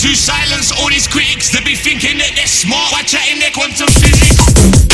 to silence all these critics that be thinking that they're smart while chatting their quantum physics.